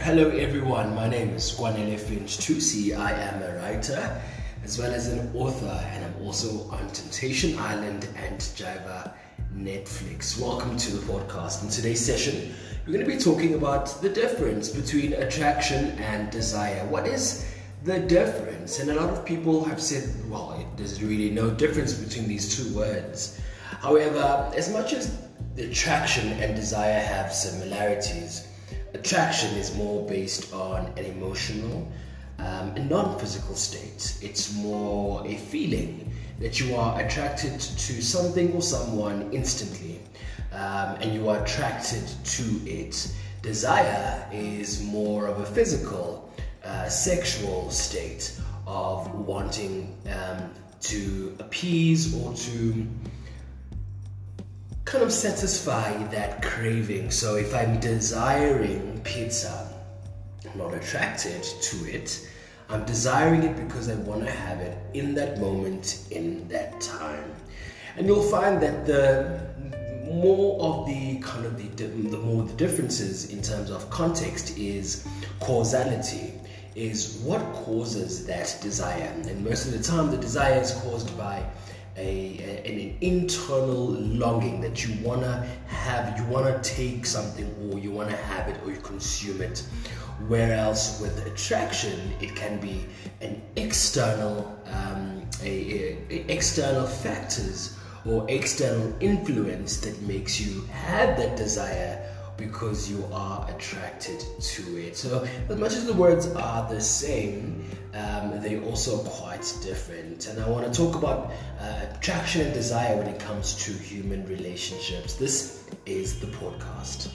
Hello everyone, my name is Kwanele Finch Tusi. I am a writer as well as an author and I'm also on Temptation Island and Java Netflix. Welcome to the podcast. In today's session, we're going to be talking about the difference between attraction and desire. What is the difference? And a lot of people have said, well, there's really no difference between these two words. However, as much as attraction and desire have similarities, attraction is more based on an emotional um, a non-physical state. It's more a feeling that you are attracted to something or someone instantly um, and you are attracted to it. Desire is more of a physical uh, sexual state of wanting um, to appease or to kind of satisfy that craving. So if I'm desiring pizza, I'm not attracted to it. I'm desiring it because I want to have it in that moment, in that time. And you'll find that the more of the kind of the, the more the differences in terms of context is causality is what causes that desire and most of the time the desire is caused by a, a, an internal longing that you want to have, you want to take something or you want to have it or you consume it. Whereas with attraction, it can be an external, um, a, a, external factors or external influence that makes you have that desire because you are attracted to it. So, as much as the words are the same, um, they're also quite different. And I want to talk about uh, attraction and desire when it comes to human relationships. This is the podcast.